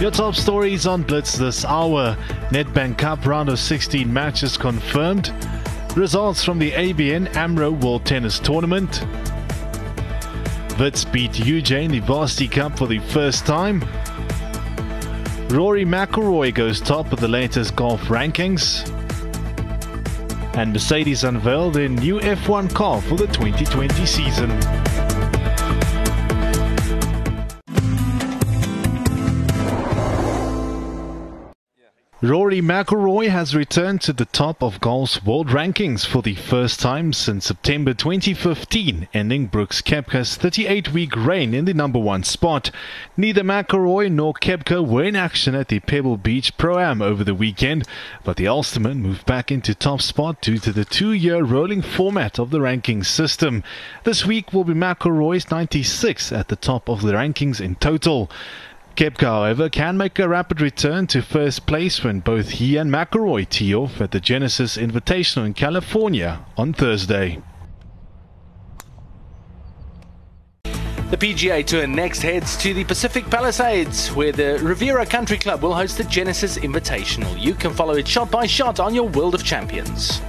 Your top stories on Blitz this hour. Nedbank Cup round of 16 matches confirmed. Results from the ABN AMRO World Tennis Tournament. Wits beat UJ in the Varsity Cup for the first time. Rory McIlroy goes top of the latest golf rankings. And Mercedes unveiled their new F1 car for the 2020 season. Rory McIlroy has returned to the top of golf's world rankings for the first time since September 2015, ending Brooks Koepka's 38-week reign in the number one spot. Neither McIlroy nor Koepka were in action at the Pebble Beach Pro-Am over the weekend, but the Ulsterman moved back into top spot due to the two-year rolling format of the ranking system. This week will be McIlroy's 96 at the top of the rankings in total. Koepka, however, can make a rapid return to first place when both he and McIlroy tee off at the Genesis Invitational in California on Thursday. The PGA Tour next heads to the Pacific Palisades, where the Riviera Country Club will host the Genesis Invitational. You can follow it shot by shot on your World of Champions.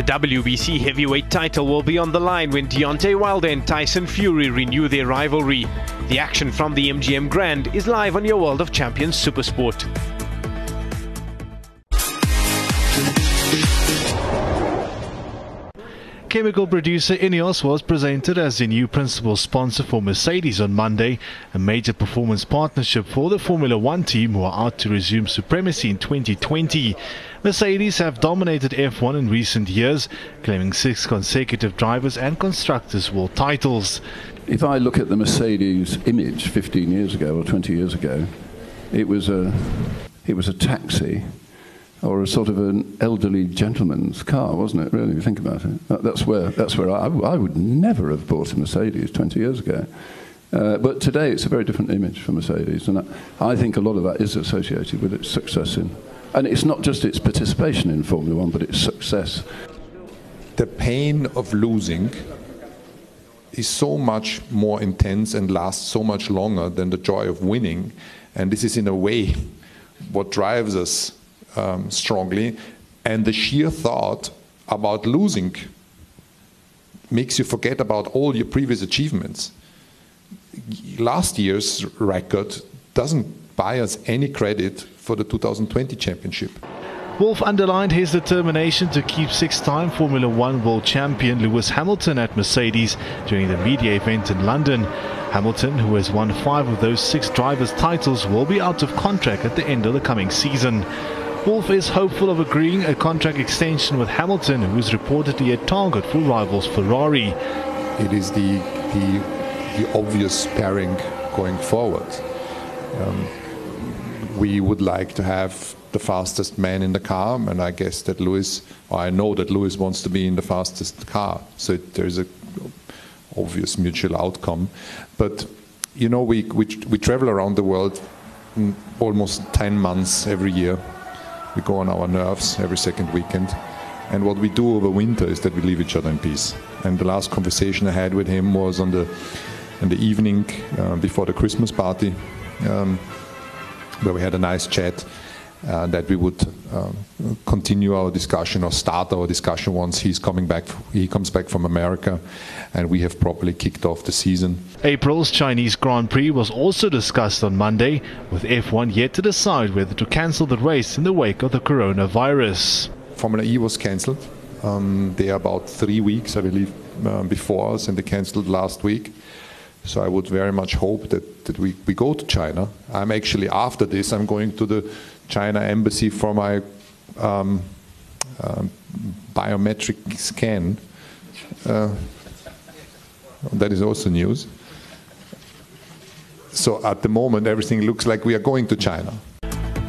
The WBC heavyweight title will be on the line when Deontay Wilder and Tyson Fury renew their rivalry. The action from the MGM Grand is live on your World of Champions Supersport. Chemical producer Ineos was presented as the new principal sponsor for Mercedes on Monday, a major performance partnership for the Formula One team who are out to resume supremacy in 2020. Mercedes have dominated F1 in recent years, claiming six consecutive drivers and constructors' world titles. If I look at the Mercedes image 15 years ago or 20 years ago, it was a, it was a taxi or a sort of an elderly gentleman's car, wasn't it? Really, if you think about it. That's where, that's where I, I would never have bought a Mercedes 20 years ago. Uh, but today it's a very different image for Mercedes, and I, I think a lot of that is associated with its success in. And it's not just its participation in Formula One, but its success. The pain of losing is so much more intense and lasts so much longer than the joy of winning. And this is, in a way, what drives us um, strongly, and the sheer thought about losing makes you forget about all your previous achievements. Last year's record doesn't buy us any credit for the 2020 championship. Wolff underlined his determination to keep six-time Formula One world champion Lewis Hamilton at Mercedes during the media event in London. Hamilton, who has won five of those six drivers' titles, will be out of contract at the end of the coming season. Wolff is hopeful of agreeing a contract extension with Hamilton, who is reportedly a target for rivals Ferrari. It is the, the, the obvious pairing going forward. Um, we would like to have the fastest man in the car, and I guess that Lewis, I know that Lewis wants to be in the fastest car. So there's a obvious mutual outcome. But you know, we we, we travel around the world almost 10 months every year we go on our nerves every second weekend. And what we do over winter is that we leave each other in peace. And the last conversation I had with him was on the, in the evening uh, before the Christmas party, um, where we had a nice chat. Uh, that we would uh, continue our discussion or start our discussion once he's coming back. He comes back from America, and we have properly kicked off the season. April's Chinese Grand Prix was also discussed on Monday, with F1 yet to decide whether to cancel the race in the wake of the coronavirus. Formula E was cancelled. Um, they are about three weeks, I believe, uh, before us, and they cancelled last week. So I would very much hope that, that we, we go to China. I'm actually, after this, I'm going to the China embassy for my um, uh, biometric scan. Uh, that is also news. So at the moment, everything looks like we are going to China.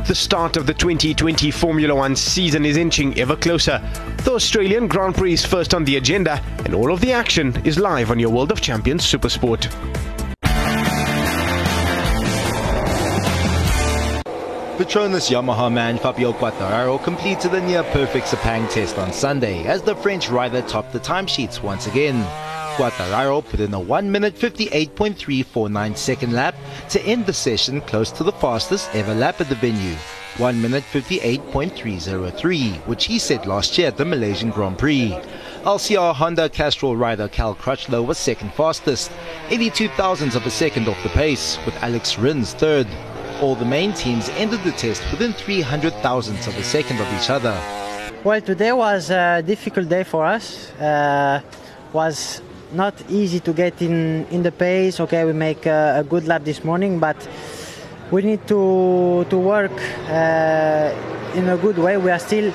The start of the 2020 Formula One season is inching ever closer. The Australian Grand Prix is first on the agenda, and all of the action is live on your World of Champions Supersport. Petronas Yamaha man Fabio Quartararo completed a near-perfect Sepang test on Sunday as the French rider topped the timesheets once again. Quartararo put in a 1 minute 58.349 second lap to end the session close to the fastest ever lap at the venue. 1 minute 58.303, which he set last year at the Malaysian Grand Prix. LCR Honda Castrol rider Cal Crutchlow was second fastest, 82 thousandths of a second off the pace, with Alex Rins third. All the main teams ended the test within 300 thousandths of a second of each other. Well, today was a difficult day for us. Uh, was not easy to get in in the pace. Okay, we make a, a good lap this morning, but we need to to work uh, in a good way. We are still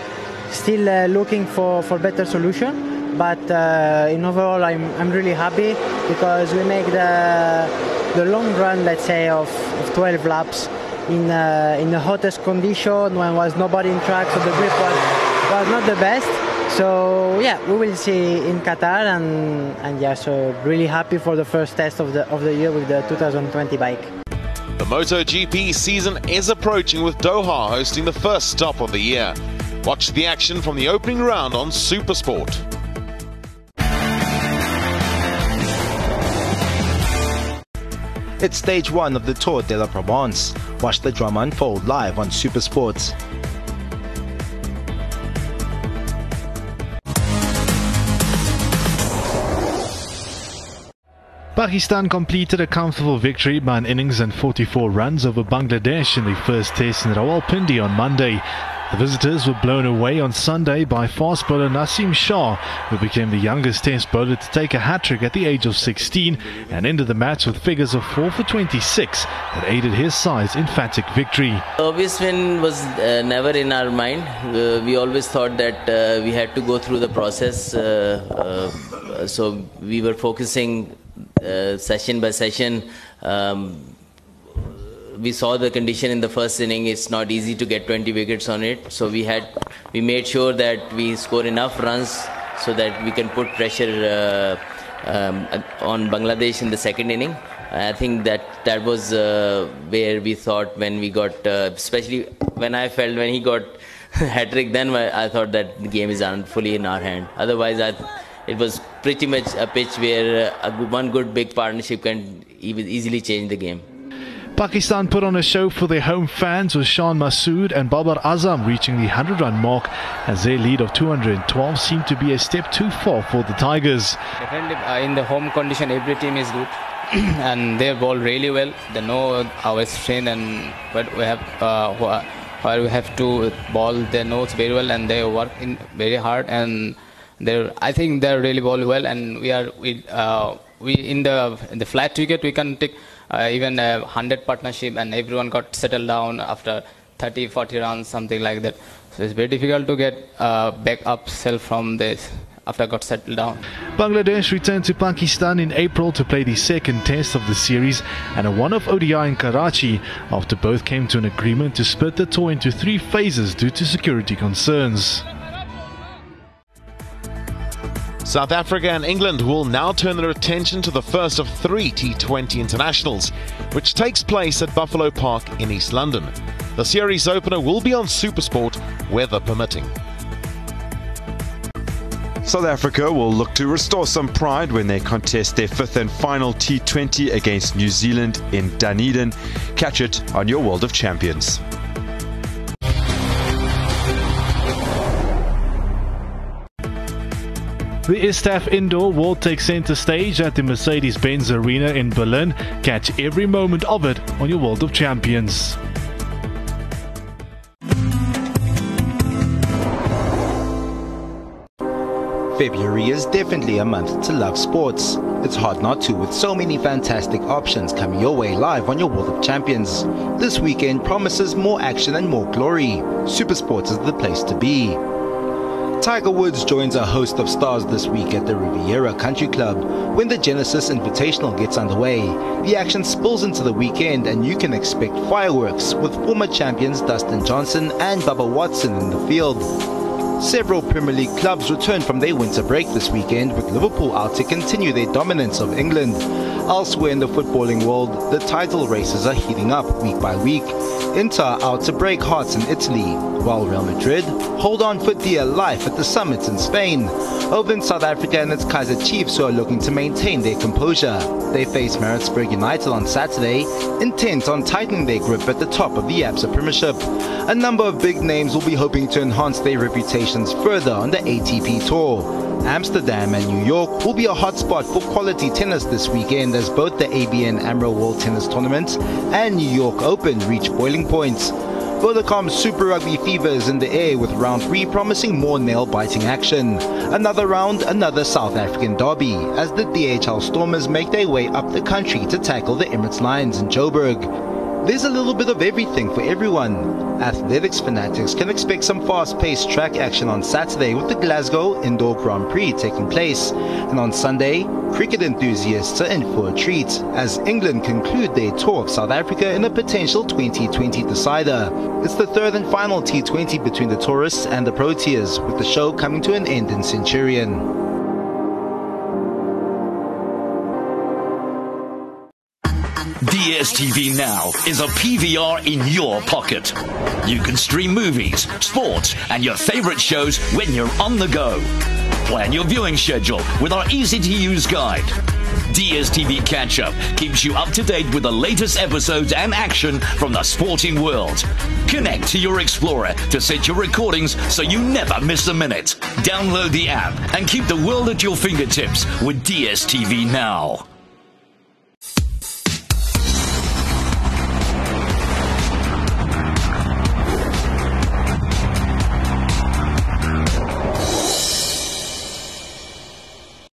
still uh, looking for for better solution but uh, in overall I'm, I'm really happy because we make the the long run let's say of, of 12 laps in uh, in the hottest condition when was nobody in track so the grip was was not the best so yeah we will see in Qatar and and yeah so really happy for the first test of the of the year with the 2020 bike the MotoGP season is approaching with Doha hosting the first stop of the year. Watch the action from the opening round on Supersport. It's stage one of the Tour de la Provence. Watch the drama unfold live on Supersports. Pakistan completed a comfortable victory by an innings and 44 runs over Bangladesh in the first test in Rawalpindi on Monday. The visitors were blown away on Sunday by fast bowler Naseem Shah, who became the youngest test bowler to take a hat-trick at the age of 16 and ended the match with figures of 4 for 26 that aided his side's emphatic victory. Obvious win was uh, never in our mind. Uh, we always thought that uh, we had to go through the process. Uh, uh, so we were focusing uh, session by session. Um, we saw the condition in the first inning. It's not easy to get 20 wickets on it. So we had we made sure that we score enough runs so that we can put pressure uh, um, on Bangladesh in the second inning. I think that that was uh, where we thought when we got, uh, especially when I felt when he got hat trick, then I thought that the game is fully in our hand. Otherwise, I, it was pretty much a pitch where uh, one good big partnership can easily change the game. Pakistan put on a show for their home fans with Shan Masood and Babar Azam reaching the 100 run mark as their lead of 212 seemed to be a step too far for the Tigers. Definitely uh, in the home condition every team is good and they ball really well. They know our strength and what we have uh, where we have to ball they know very well and they work in very hard and they I think they're really ball well and we are we, uh, we in the in the flat wicket we can take uh, even a 100 partnership and everyone got settled down after 30 40 rounds something like that so it's very difficult to get uh, back up self from this after I got settled down. Bangladesh returned to Pakistan in April to play the second test of the series and a one-off ODI in Karachi after both came to an agreement to split the tour into three phases due to security concerns. South Africa and England will now turn their attention to the first of three T20 internationals, which takes place at Buffalo Park in East London. The series opener will be on Supersport, weather permitting. South Africa will look to restore some pride when they contest their fifth and final T20 against New Zealand in Dunedin. Catch it on your World of Champions. The ISTAF Indoor World take center stage at the Mercedes Benz Arena in Berlin. Catch every moment of it on your World of Champions. February is definitely a month to love sports. It's hard not to with so many fantastic options coming your way live on your World of Champions. This weekend promises more action and more glory. Supersports is the place to be. Tiger Woods joins a host of stars this week at the Riviera Country Club when the Genesis Invitational gets underway. The action spills into the weekend and you can expect fireworks with former champions Dustin Johnson and Bubba Watson in the field. Several Premier League clubs returned from their winter break this weekend, with Liverpool out to continue their dominance of England. Elsewhere in the footballing world, the title races are heating up week by week. Inter out to break hearts in Italy, while Real Madrid hold on for dear life at the summits in Spain. Over in South Africa and its Kaiser Chiefs who are looking to maintain their composure. They face Maritzburg United on Saturday, intent on tightening their grip at the top of the ABSA Premiership. A number of big names will be hoping to enhance their reputations further on the ATP Tour. Amsterdam and New York will be a hotspot for quality tennis this weekend as both the ABN AMRO World Tennis Tournament and New York Open reach boiling points. Vodacom Super Rugby fever is in the air with round 3 promising more nail-biting action. Another round, another South African derby as the DHL Stormers make their way up the country to tackle the Emirates Lions in Joburg. There's a little bit of everything for everyone. Athletics fanatics can expect some fast-paced track action on Saturday with the Glasgow Indoor Grand Prix taking place. And on Sunday, cricket enthusiasts are in for a treat as England conclude their tour of South Africa in a potential 2020 decider. It's the third and final T20 between the tourists and the Proteas, with the show coming to an end in Centurion. DSTV Now is a PVR in your pocket. You can stream movies, sports, and your favorite shows when you're on the go. Plan your viewing schedule with our easy to use guide. DSTV Catch Up keeps you up to date with the latest episodes and action from the sporting world. Connect to your Explora to set your recordings so you never miss a minute. Download the app and keep the world at your fingertips with DSTV Now.